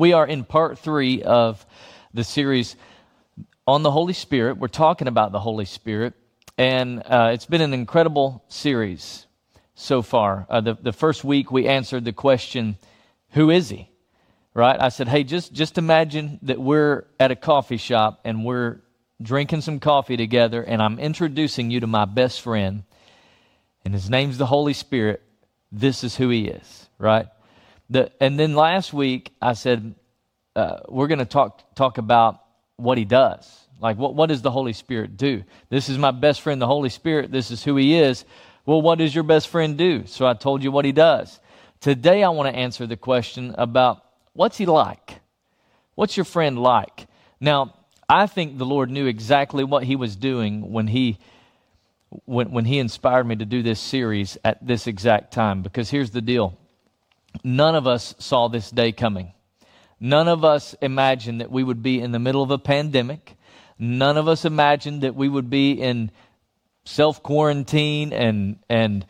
We are in part three of the series on the Holy Spirit. We're talking about the Holy Spirit, and uh, it's been an incredible series so far. Uh, the, the first week, we answered the question, Who is He? Right? I said, Hey, just, just imagine that we're at a coffee shop and we're drinking some coffee together, and I'm introducing you to my best friend, and his name's the Holy Spirit. This is who He is, right? The, and then last week I said uh, we're going to talk talk about what he does. Like what what does the Holy Spirit do? This is my best friend, the Holy Spirit. This is who he is. Well, what does your best friend do? So I told you what he does. Today I want to answer the question about what's he like? What's your friend like? Now, I think the Lord knew exactly what he was doing when he when, when he inspired me to do this series at this exact time because here's the deal None of us saw this day coming. None of us imagined that we would be in the middle of a pandemic. None of us imagined that we would be in self quarantine and, and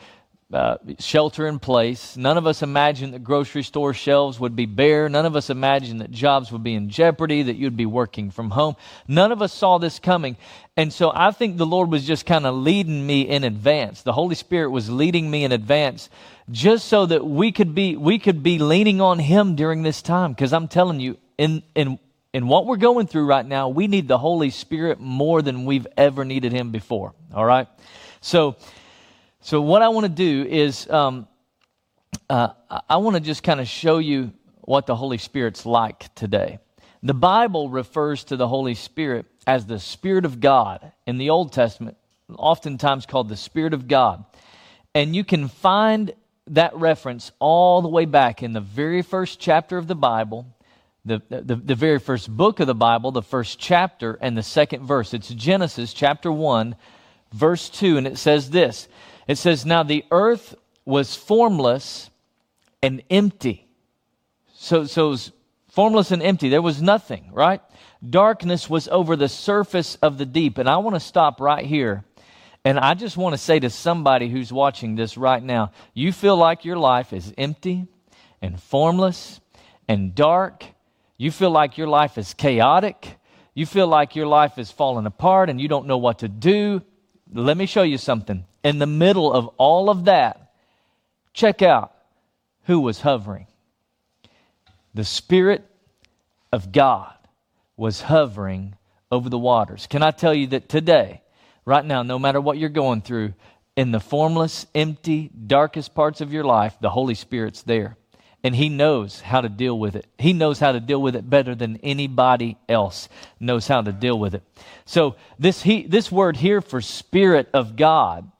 uh, shelter in place. None of us imagined that grocery store shelves would be bare. None of us imagined that jobs would be in jeopardy, that you'd be working from home. None of us saw this coming. And so I think the Lord was just kind of leading me in advance. The Holy Spirit was leading me in advance just so that we could be we could be leaning on him during this time because I'm telling you in in in what we're going through right now, we need the Holy Spirit more than we've ever needed him before. All right? So so, what I want to do is, um, uh, I want to just kind of show you what the Holy Spirit's like today. The Bible refers to the Holy Spirit as the Spirit of God in the Old Testament, oftentimes called the Spirit of God. And you can find that reference all the way back in the very first chapter of the Bible, the, the, the very first book of the Bible, the first chapter, and the second verse. It's Genesis chapter 1, verse 2, and it says this it says, Now the earth was formless and empty. So, so formless and empty. There was nothing, right? Darkness was over the surface of the deep. And I want to stop right here. And I just want to say to somebody who's watching this right now you feel like your life is empty and formless and dark. You feel like your life is chaotic. You feel like your life is falling apart and you don't know what to do. Let me show you something in the middle of all of that, check out who was hovering. The Spirit of God was hovering over the waters. Can I tell you that today, right now, no matter what you're going through, in the formless, empty, darkest parts of your life, the Holy Spirit's there. And He knows how to deal with it. He knows how to deal with it better than anybody else knows how to deal with it. So, this, he, this word here for Spirit of God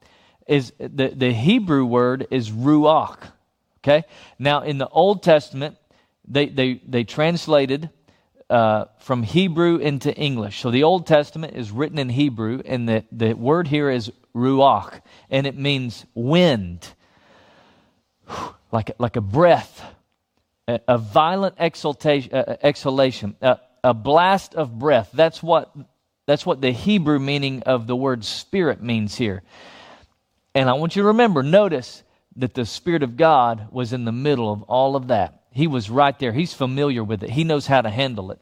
is the, the Hebrew word is ruach. Okay? Now, in the Old Testament, they, they, they translated uh, from Hebrew into English. So the Old Testament is written in Hebrew, and the, the word here is ruach, and it means wind, like, like a breath, a, a violent exhaltation, uh, exhalation, a, a blast of breath. That's what, that's what the Hebrew meaning of the word spirit means here. And I want you to remember, notice that the Spirit of God was in the middle of all of that. He was right there. He's familiar with it, He knows how to handle it.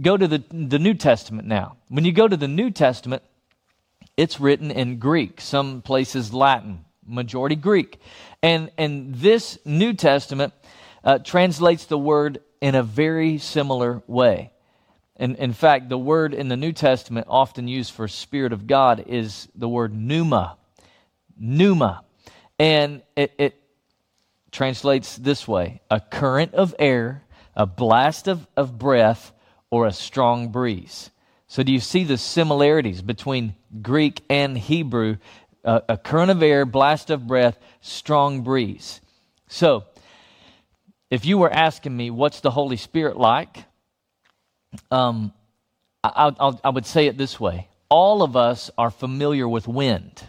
Go to the, the New Testament now. When you go to the New Testament, it's written in Greek, some places Latin, majority Greek. And, and this New Testament uh, translates the word in a very similar way. And in fact, the word in the New Testament often used for Spirit of God is the word pneuma pneuma. And it, it translates this way a current of air, a blast of, of breath, or a strong breeze. So, do you see the similarities between Greek and Hebrew? Uh, a current of air, blast of breath, strong breeze. So, if you were asking me, what's the Holy Spirit like? Um, I, I, I would say it this way all of us are familiar with wind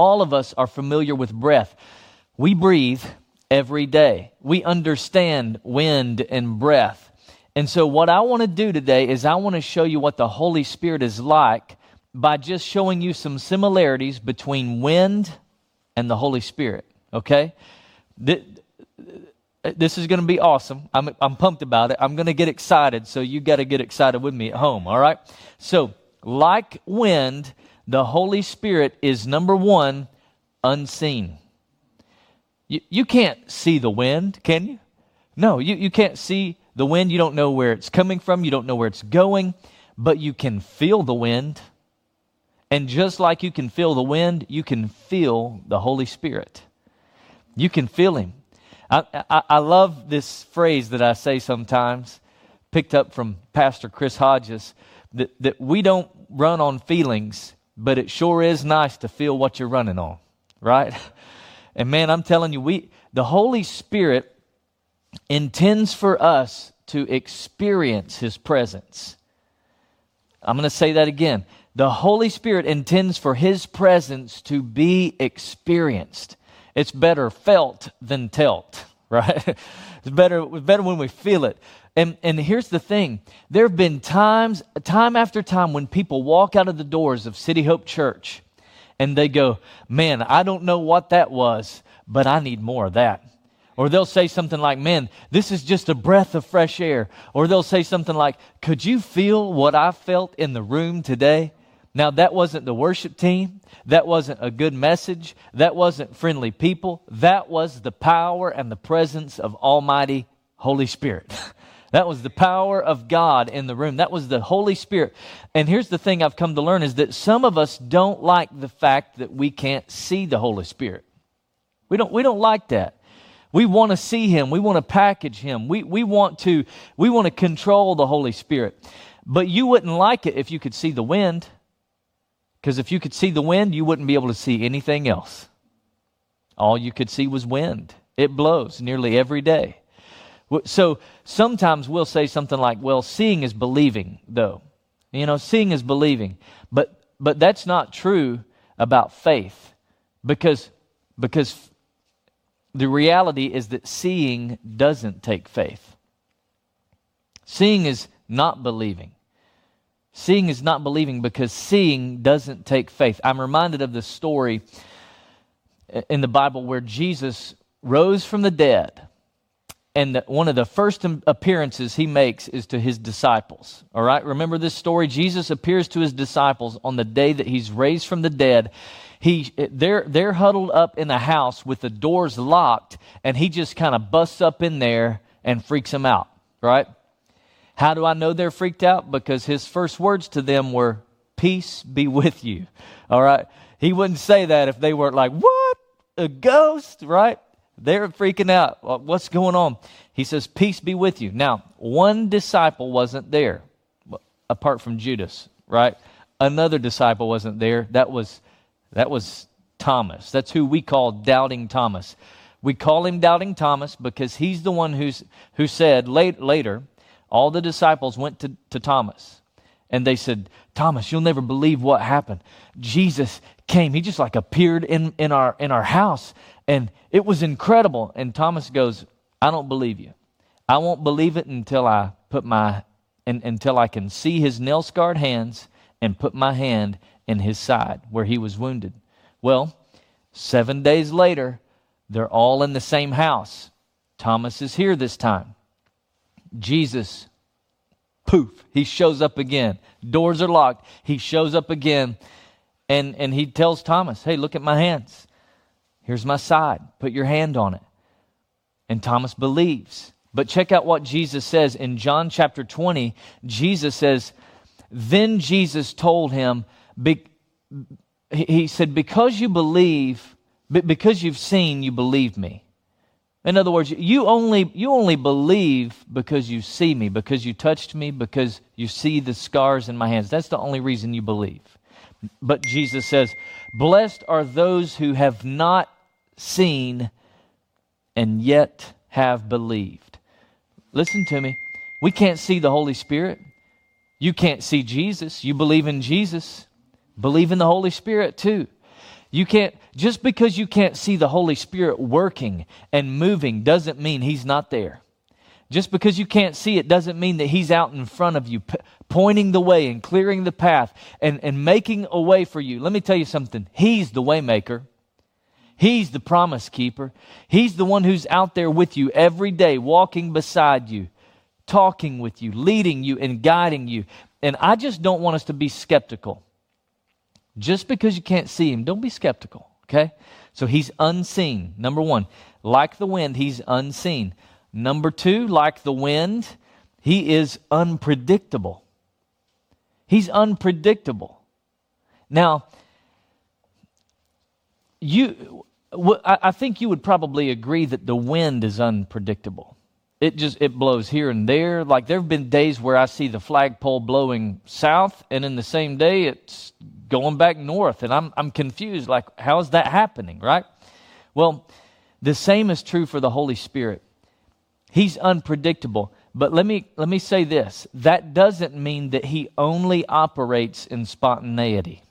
all of us are familiar with breath. We breathe every day, we understand wind and breath. And so, what I want to do today is I want to show you what the Holy Spirit is like by just showing you some similarities between wind and the Holy Spirit. Okay? this is going to be awesome. I'm, I'm pumped about it. I'm going to get excited, so you got to get excited with me at home, all right? So, like wind, the Holy Spirit is number one, unseen. You, you can't see the wind, can you? No, you, you can't see the wind. You don't know where it's coming from, you don't know where it's going, but you can feel the wind. And just like you can feel the wind, you can feel the Holy Spirit. You can feel Him. I, I, I love this phrase that I say sometimes, picked up from Pastor Chris Hodges, that, that we don't run on feelings, but it sure is nice to feel what you're running on, right? And man, I'm telling you, we the Holy Spirit intends for us to experience his presence. I'm going to say that again. The Holy Spirit intends for his presence to be experienced. It's better felt than telt, right? it's better, it's better when we feel it. And, and here's the thing there have been times, time after time, when people walk out of the doors of City Hope Church and they go, Man, I don't know what that was, but I need more of that. Or they'll say something like, Man, this is just a breath of fresh air. Or they'll say something like, Could you feel what I felt in the room today? Now, that wasn't the worship team. That wasn't a good message. That wasn't friendly people. That was the power and the presence of Almighty Holy Spirit. That was the power of God in the room. That was the Holy Spirit. And here's the thing I've come to learn is that some of us don't like the fact that we can't see the Holy Spirit. We don't, we don't like that. We want to see him. We want to package him. We, we, want to, we want to control the Holy Spirit. But you wouldn't like it if you could see the wind. Because if you could see the wind, you wouldn't be able to see anything else. All you could see was wind. It blows nearly every day. So sometimes we'll say something like, well, seeing is believing, though. You know, seeing is believing. But, but that's not true about faith because, because the reality is that seeing doesn't take faith. Seeing is not believing. Seeing is not believing because seeing doesn't take faith. I'm reminded of the story in the Bible where Jesus rose from the dead and one of the first appearances he makes is to his disciples. All right, remember this story? Jesus appears to his disciples on the day that he's raised from the dead. He, they're, they're huddled up in a house with the doors locked, and he just kind of busts up in there and freaks them out, right? How do I know they're freaked out? Because his first words to them were, Peace be with you. All right? He wouldn't say that if they weren't like, What? A ghost, right? They're freaking out. What's going on? He says, Peace be with you. Now, one disciple wasn't there, apart from Judas, right? Another disciple wasn't there. That was, that was Thomas. That's who we call Doubting Thomas. We call him Doubting Thomas because he's the one who's, who said late, later, all the disciples went to, to Thomas and they said, Thomas, you'll never believe what happened. Jesus came. He just like appeared in, in, our, in our house and it was incredible. And Thomas goes, I don't believe you. I won't believe it until I put my, until I can see his nail scarred hands and put my hand in his side where he was wounded. Well, seven days later, they're all in the same house. Thomas is here this time. Jesus, poof, he shows up again. Doors are locked. He shows up again. And, and he tells Thomas, Hey, look at my hands. Here's my side. Put your hand on it. And Thomas believes. But check out what Jesus says in John chapter 20. Jesus says, Then Jesus told him, He said, Because you believe, because you've seen, you believe me. In other words, you only, you only believe because you see me, because you touched me, because you see the scars in my hands. That's the only reason you believe. But Jesus says, Blessed are those who have not seen, and yet have believed. Listen to me. We can't see the Holy Spirit. You can't see Jesus. You believe in Jesus. Believe in the Holy Spirit too. You can't, just because you can't see the Holy Spirit working and moving doesn't mean He's not there. Just because you can't see it doesn't mean that He's out in front of you, p- pointing the way and clearing the path and, and making a way for you. Let me tell you something He's the waymaker. He's the promise keeper. He's the one who's out there with you every day, walking beside you, talking with you, leading you, and guiding you. And I just don't want us to be skeptical. Just because you can't see him, don't be skeptical, okay? So he's unseen. Number one, like the wind, he's unseen. Number two, like the wind, he is unpredictable. He's unpredictable. Now, you, I think you would probably agree that the wind is unpredictable. It just it blows here and there. Like there have been days where I see the flagpole blowing south, and in the same day it's going back north, and I'm I'm confused. Like how is that happening? Right? Well, the same is true for the Holy Spirit. He's unpredictable. But let me, let me say this that doesn't mean that he only operates in spontaneity.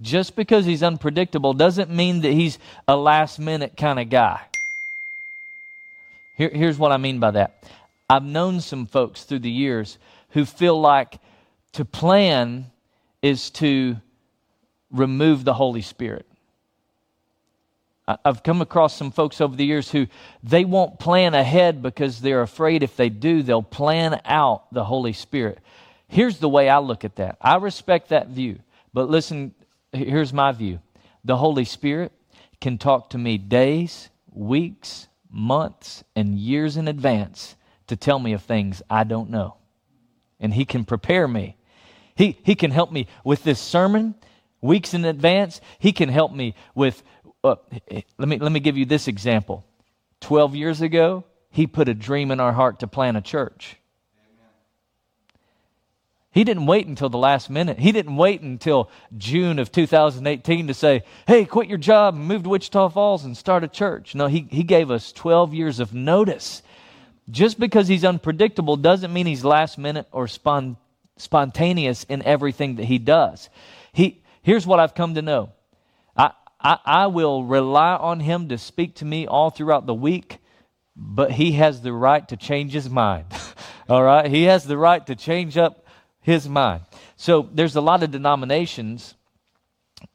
Just because he's unpredictable doesn't mean that he's a last minute kind of guy. Here, here's what I mean by that I've known some folks through the years who feel like to plan is to remove the Holy Spirit. I've come across some folks over the years who they won't plan ahead because they're afraid if they do, they'll plan out the Holy Spirit. Here's the way I look at that. I respect that view, but listen, here's my view. The Holy Spirit can talk to me days, weeks, months, and years in advance to tell me of things I don't know. And He can prepare me. He, he can help me with this sermon weeks in advance. He can help me with uh, let, me, let me give you this example. 12 years ago, he put a dream in our heart to plant a church. He didn't wait until the last minute. He didn't wait until June of 2018 to say, hey, quit your job and move to Wichita Falls and start a church. No, he, he gave us 12 years of notice. Just because he's unpredictable doesn't mean he's last minute or spon- spontaneous in everything that he does. He, here's what I've come to know I, I will rely on him to speak to me all throughout the week, but he has the right to change his mind. all right? He has the right to change up his mind. So there's a lot of denominations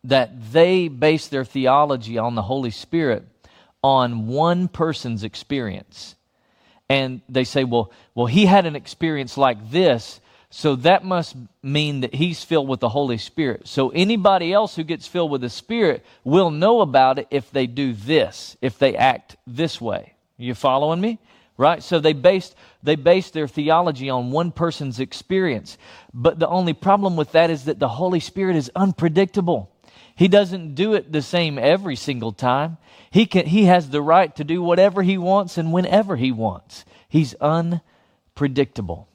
that they base their theology on the Holy Spirit on one person's experience. And they say, well, well, he had an experience like this, so that must mean that he's filled with the Holy Spirit. So anybody else who gets filled with the Spirit will know about it if they do this, if they act this way. You following me? Right? So they based they based their theology on one person's experience. But the only problem with that is that the Holy Spirit is unpredictable. He doesn't do it the same every single time. He can he has the right to do whatever he wants and whenever he wants. He's unpredictable.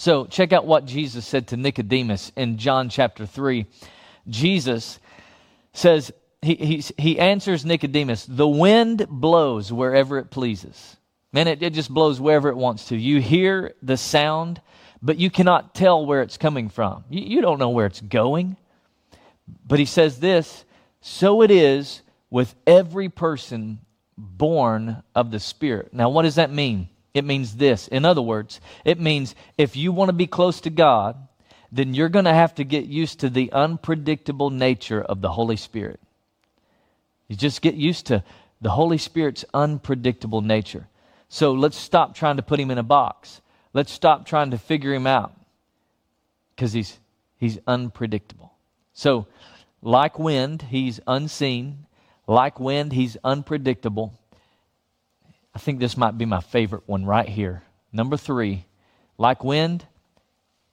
So, check out what Jesus said to Nicodemus in John chapter 3. Jesus says, he, he, he answers Nicodemus, the wind blows wherever it pleases. Man, it, it just blows wherever it wants to. You hear the sound, but you cannot tell where it's coming from. You, you don't know where it's going. But he says this so it is with every person born of the Spirit. Now, what does that mean? It means this. In other words, it means if you want to be close to God, then you're going to have to get used to the unpredictable nature of the Holy Spirit. You just get used to the Holy Spirit's unpredictable nature. So let's stop trying to put him in a box. Let's stop trying to figure him out because he's, he's unpredictable. So, like wind, he's unseen. Like wind, he's unpredictable. I think this might be my favorite one right here. Number three, like wind,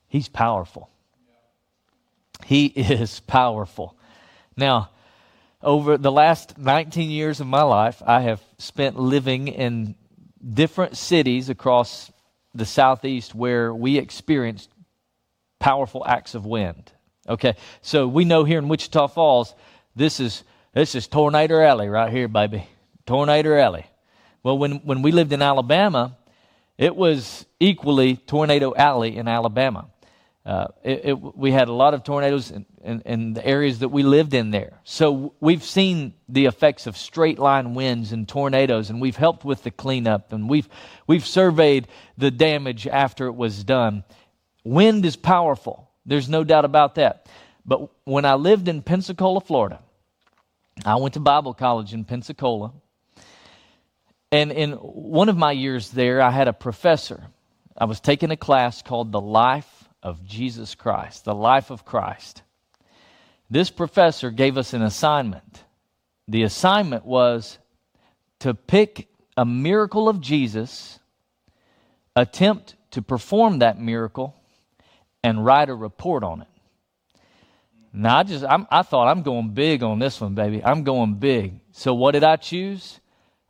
he's powerful. He is powerful. Now, over the last 19 years of my life, I have spent living in different cities across the southeast where we experienced powerful acts of wind. Okay, so we know here in Wichita Falls, this is this is tornado alley right here, baby. Tornado alley. Well, when, when we lived in Alabama, it was equally Tornado Alley in Alabama. Uh, it, it, we had a lot of tornadoes in, in, in, the areas that we lived in there. So we've seen the effects of straight line winds and tornadoes, and we've helped with the cleanup, and we've, we've surveyed the damage after it was done. Wind is powerful, there's no doubt about that. But when I lived in Pensacola, Florida, I went to Bible college in Pensacola. And in one of my years there, I had a professor. I was taking a class called The Life of Jesus Christ, the life of Christ. This professor gave us an assignment. The assignment was to pick a miracle of Jesus, attempt to perform that miracle, and write a report on it. Now, I just, I'm, I thought I'm going big on this one, baby. I'm going big. So, what did I choose?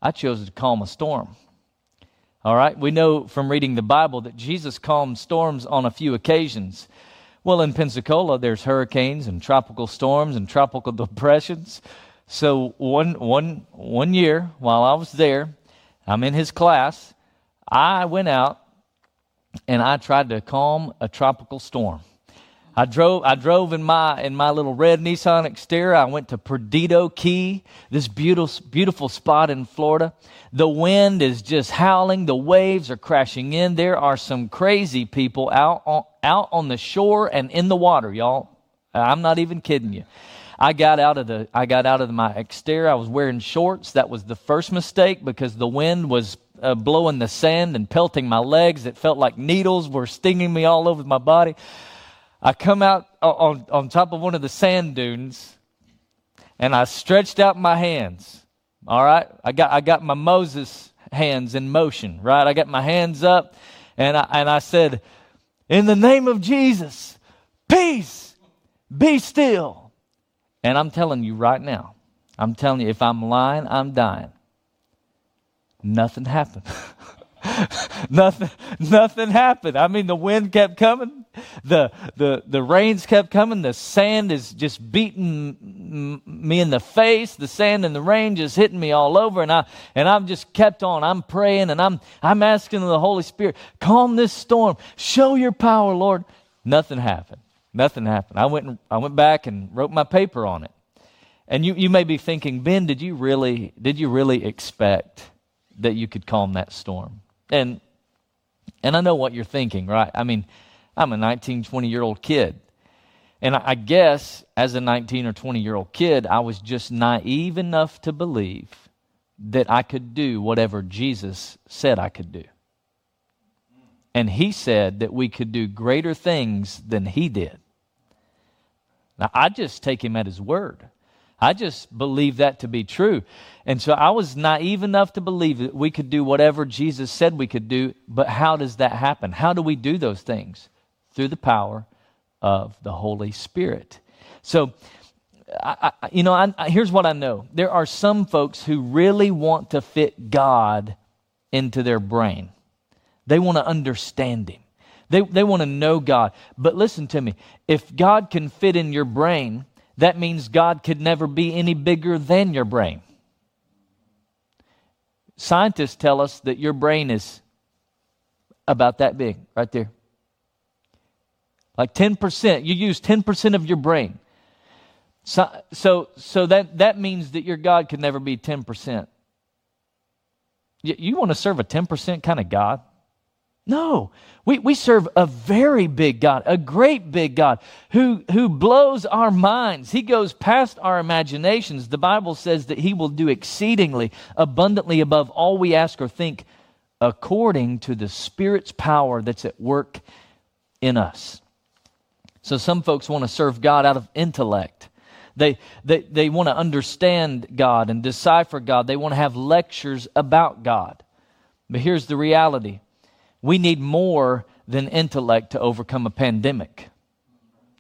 I chose to calm a storm. All right, we know from reading the Bible that Jesus calmed storms on a few occasions. Well, in Pensacola, there's hurricanes and tropical storms and tropical depressions. So one, one, one year while I was there, I'm in his class, I went out and I tried to calm a tropical storm. I drove, I drove in my, in my little red Nissan Xterra. I went to Perdido Key, this beautiful, beautiful spot in Florida. The wind is just howling. The waves are crashing in. There are some crazy people out on, out on the shore and in the water, y'all. I'm not even kidding you. I got out of the I got out of my Xterra. I was wearing shorts. That was the first mistake because the wind was uh, blowing the sand and pelting my legs. It felt like needles were stinging me all over my body. I come out on, on top of one of the sand dunes and I stretched out my hands. All right? I got, I got my Moses hands in motion, right? I got my hands up and I, and I said, In the name of Jesus, peace, be still. And I'm telling you right now, I'm telling you, if I'm lying, I'm dying. Nothing happened. nothing, nothing happened. I mean, the wind kept coming, the, the, the rains kept coming, the sand is just beating me in the face, the sand and the rain just hitting me all over, and I and I've just kept on. I'm praying and I'm I'm asking the Holy Spirit, calm this storm, show your power, Lord. Nothing happened. Nothing happened. I went and, I went back and wrote my paper on it. And you, you may be thinking, Ben, did you really did you really expect that you could calm that storm? And and I know what you're thinking, right? I mean, I'm a 19, 20 year old kid. And I guess as a 19 or 20 year old kid, I was just naive enough to believe that I could do whatever Jesus said I could do. And he said that we could do greater things than he did. Now, I just take him at his word. I just believe that to be true. And so I was naive enough to believe that we could do whatever Jesus said we could do, but how does that happen? How do we do those things? Through the power of the Holy Spirit. So, I, I, you know, I, here's what I know there are some folks who really want to fit God into their brain, they want to understand Him. They, they want to know God. But listen to me if God can fit in your brain, that means God could never be any bigger than your brain. Scientists tell us that your brain is about that big, right there. Like 10%. You use 10% of your brain. So, so, so that, that means that your God could never be 10%. You, you want to serve a 10% kind of God? No, we, we serve a very big God, a great big God who, who blows our minds. He goes past our imaginations. The Bible says that He will do exceedingly abundantly above all we ask or think according to the Spirit's power that's at work in us. So some folks want to serve God out of intellect. They, they, they want to understand God and decipher God. They want to have lectures about God. But here's the reality we need more than intellect to overcome a pandemic.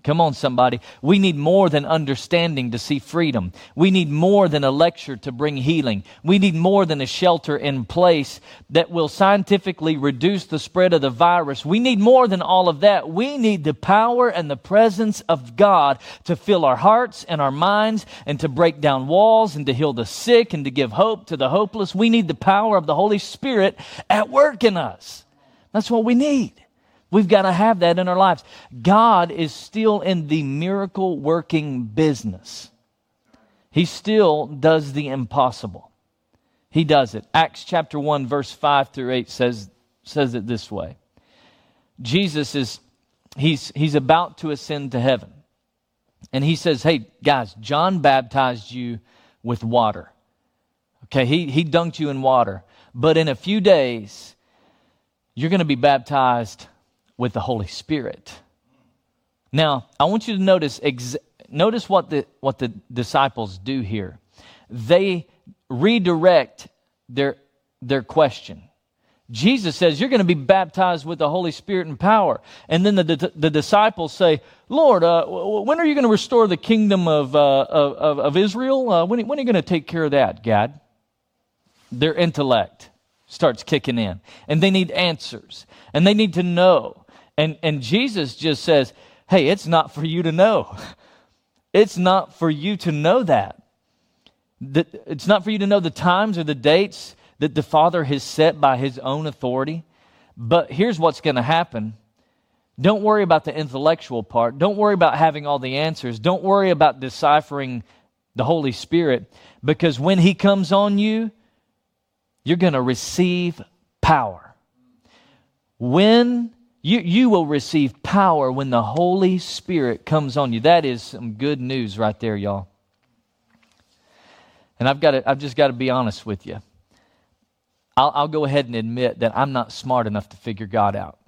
Come on, somebody. We need more than understanding to see freedom. We need more than a lecture to bring healing. We need more than a shelter in place that will scientifically reduce the spread of the virus. We need more than all of that. We need the power and the presence of God to fill our hearts and our minds and to break down walls and to heal the sick and to give hope to the hopeless. We need the power of the Holy Spirit at work in us. That's what we need. We've got to have that in our lives. God is still in the miracle working business. He still does the impossible. He does it. Acts chapter 1 verse 5 through 8 says says it this way. Jesus is he's he's about to ascend to heaven. And he says, "Hey guys, John baptized you with water. Okay, he, he dunked you in water. But in a few days, you're going to be baptized with the Holy Spirit. Now, I want you to notice, ex- notice what the, what the disciples do here. They redirect their, their question. Jesus says, You're going to be baptized with the Holy Spirit and power. And then the, the, the disciples say, Lord, uh, when are you going to restore the kingdom of, uh, of, of, Israel? Uh, when, when are you going to take care of that, God? Their intellect starts kicking in, and they need answers, and they need to know. And, and Jesus just says, Hey, it's not for you to know. It's not for you to know that. That it's not for you to know the times or the dates that the Father has set by his own authority. But here's what's going to happen. Don't worry about the intellectual part. Don't worry about having all the answers. Don't worry about deciphering the Holy Spirit because when He comes on you, you're going to receive power. When you, you will receive power when the Holy Spirit comes on you. That is some good news right there, y'all. And I've got to, I've just got to be honest with you. I'll, I'll go ahead and admit that I'm not smart enough to figure God out.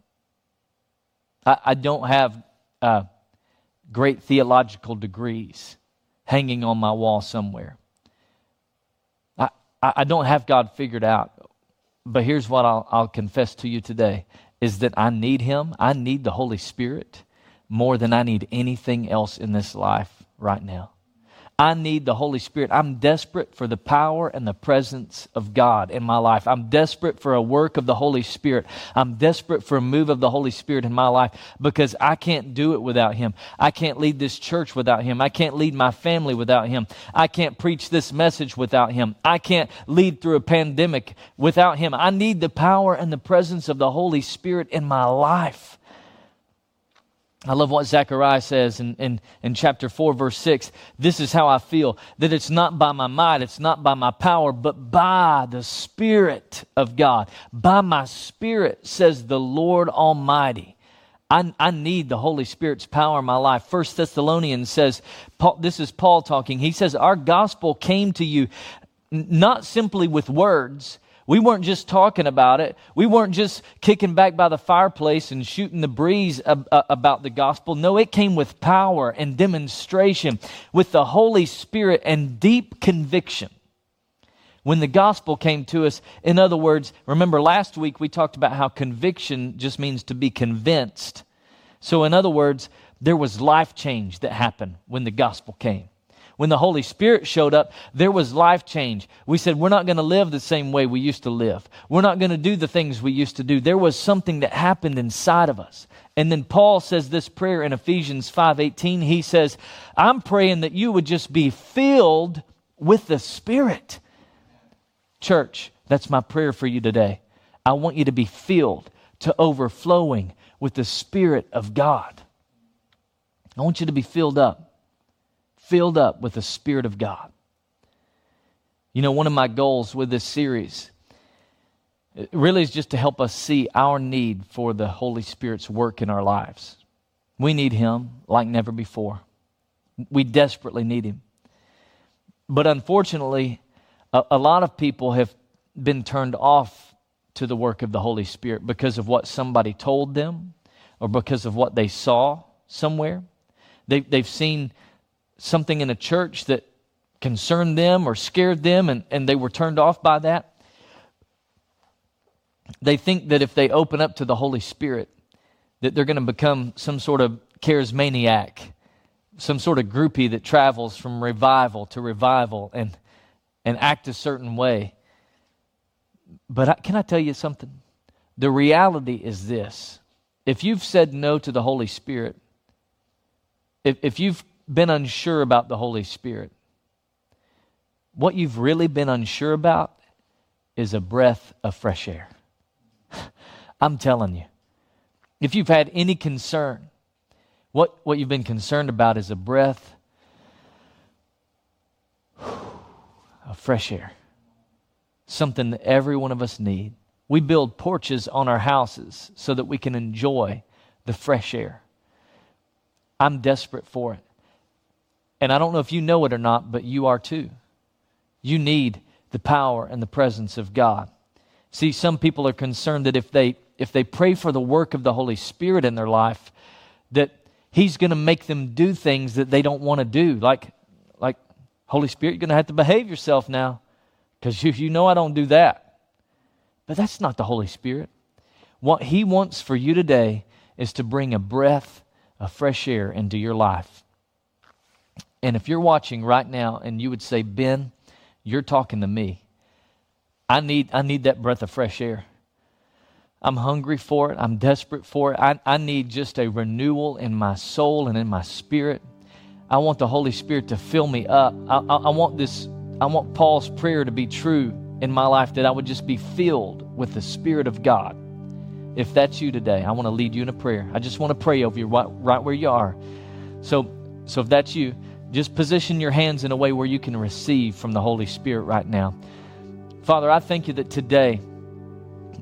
I, I don't have uh, great theological degrees hanging on my wall somewhere. I, I don't have God figured out. But here's what I'll, I'll confess to you today is that I need Him. I need the Holy Spirit more than I need anything else in this life right now. I need the Holy Spirit. I'm desperate for the power and the presence of God in my life. I'm desperate for a work of the Holy Spirit. I'm desperate for a move of the Holy Spirit in my life because I can't do it without Him. I can't lead this church without Him. I can't lead my family without Him. I can't preach this message without Him. I can't lead through a pandemic without Him. I need the power and the presence of the Holy Spirit in my life. I love what Zechariah says in, in, in chapter 4, verse 6. This is how I feel that it's not by my might, it's not by my power, but by the Spirit of God. By my Spirit, says the Lord Almighty. I, I need the Holy Spirit's power in my life. First Thessalonians says, Paul, this is Paul talking. He says, Our gospel came to you not simply with words, we weren't just talking about it. We weren't just kicking back by the fireplace and shooting the breeze ab- uh, about the gospel. No, it came with power and demonstration, with the Holy Spirit and deep conviction. When the gospel came to us, in other words, remember last week we talked about how conviction just means to be convinced. So, in other words, there was life change that happened when the gospel came when the Holy Spirit showed up, there was life change. We said, We're not going to live the same way we used to live. We're not going to do the things we used to do. There was something that happened inside of us. And then Paul says this prayer in Ephesians 5:18. He says, "I'm praying that you would just be filled with the Spirit." Church, that's my prayer for you today. I want you to be filled to overflowing with the Spirit of God. I want you to be filled up filled up with the Spirit of God. You know, one of my goals with this series really is just to help us see our need for the Holy Spirit's work in our lives. We need Him like never before. We desperately need Him. But unfortunately, a, a lot of people have been turned off to the work of the Holy Spirit because of what somebody told them or because of what they saw somewhere. They, they've seen something in a church that concerned them or scared them and, and they were turned off by that. They think that if they open up to the Holy Spirit, that they're going to become some sort of charismaniac, some sort of groupie that travels from revival to revival and, and act a certain way. But I, can I tell you something? The reality is this if you've said no to the Holy Spirit, if, if you've been unsure about the Holy Spirit, what you've really been unsure about is a breath of fresh air. I'm telling you. If you've had any concern, what, what you've been concerned about is a breath of fresh air. Something that every one of us need. We build porches on our houses so that we can enjoy the fresh air. I'm desperate for it. And I don't know if you know it or not, but you are too. You need the power and the presence of God. See, some people are concerned that if they if they pray for the work of the Holy Spirit in their life, that He's going to make them do things that they don't want to do. Like, like Holy Spirit, you're going to have to behave yourself now because you, you know I don't do that. But that's not the Holy Spirit. What He wants for you today is to bring a breath of fresh air into your life. And if you're watching right now and you would say, Ben, you're talking to me. I need, I need that breath of fresh air. I'm hungry for it. I'm desperate for it. I, I need just a renewal in my soul and in my spirit. I want the Holy Spirit to fill me up. I, I, I want this, I want Paul's prayer to be true in my life that I would just be filled with the Spirit of God. If that's you today, I want to lead you in a prayer. I just want to pray over you right, right where you are. So, so if that's you, just position your hands in a way where you can receive from the Holy Spirit right now. Father, I thank you that today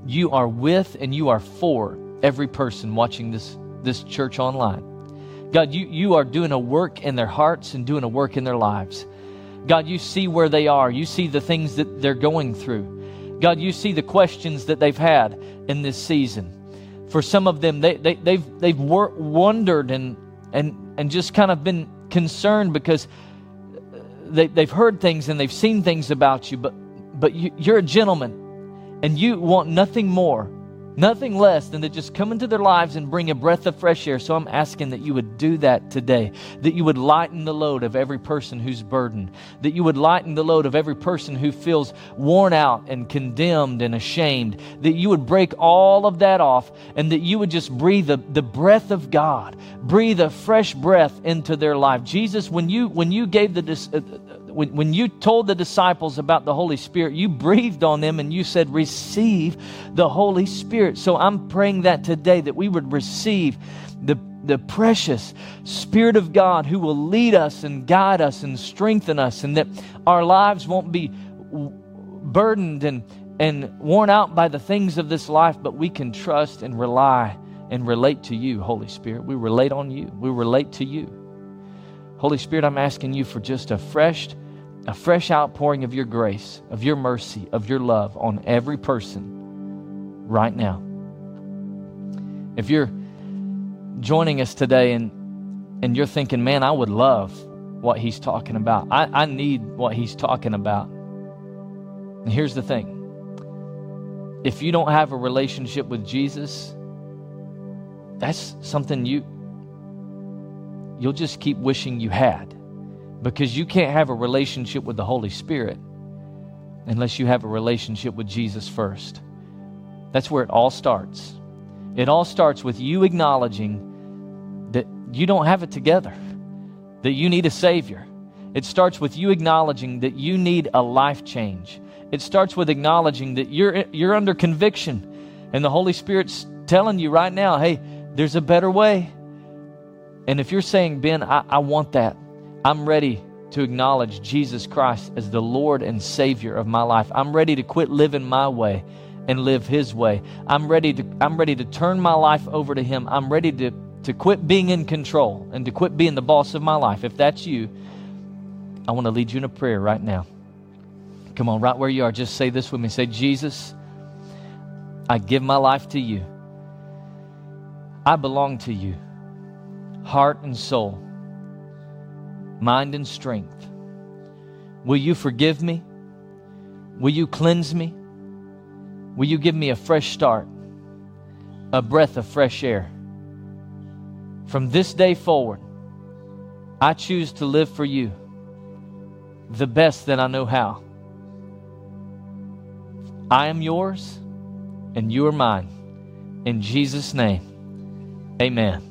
you are with and you are for every person watching this, this church online. God, you, you are doing a work in their hearts and doing a work in their lives. God, you see where they are. You see the things that they're going through. God, you see the questions that they've had in this season. For some of them, they, they, they've, they've wondered and, and, and just kind of been concerned because they, they've heard things and they've seen things about you, but, but you, you're a gentleman and you want nothing more Nothing less than to just come into their lives and bring a breath of fresh air. So I'm asking that you would do that today, that you would lighten the load of every person who's burdened, that you would lighten the load of every person who feels worn out and condemned and ashamed, that you would break all of that off and that you would just breathe the, the breath of God, breathe a fresh breath into their life. Jesus, when you, when you gave the, uh, when, when you told the disciples about the Holy Spirit, you breathed on them and you said, Receive the Holy Spirit. So I'm praying that today that we would receive the, the precious Spirit of God who will lead us and guide us and strengthen us, and that our lives won't be burdened and, and worn out by the things of this life, but we can trust and rely and relate to you, Holy Spirit. We relate on you, we relate to you. Holy Spirit, I'm asking you for just a fresh, a fresh outpouring of your grace, of your mercy, of your love on every person right now. If you're joining us today and, and you're thinking, man, I would love what he's talking about, I, I need what he's talking about. And here's the thing if you don't have a relationship with Jesus, that's something you you'll just keep wishing you had because you can't have a relationship with the Holy Spirit unless you have a relationship with Jesus first. That's where it all starts. It all starts with you acknowledging that you don't have it together, that you need a Savior. It starts with you acknowledging that you need a life change. It starts with acknowledging that you're, you're under conviction and the Holy Spirit's telling you right now, hey, there's a better way. And if you're saying, Ben, I, I want that, I'm ready to acknowledge Jesus Christ as the Lord and Savior of my life. I'm ready to quit living my way and live his way. I'm ready to I'm ready to turn my life over to him. I'm ready to to quit being in control and to quit being the boss of my life. If that's you, I want to lead you in a prayer right now. Come on, right where you are, just say this with me. Say, Jesus, I give my life to you. I belong to you heart and soul, mind and strength. Will you forgive me? Will you cleanse me? Will you give me a fresh start, a breath of fresh air? From this day forward, I choose to live for you the best that I know how. I am yours and you are mine. In Jesus' name, amen.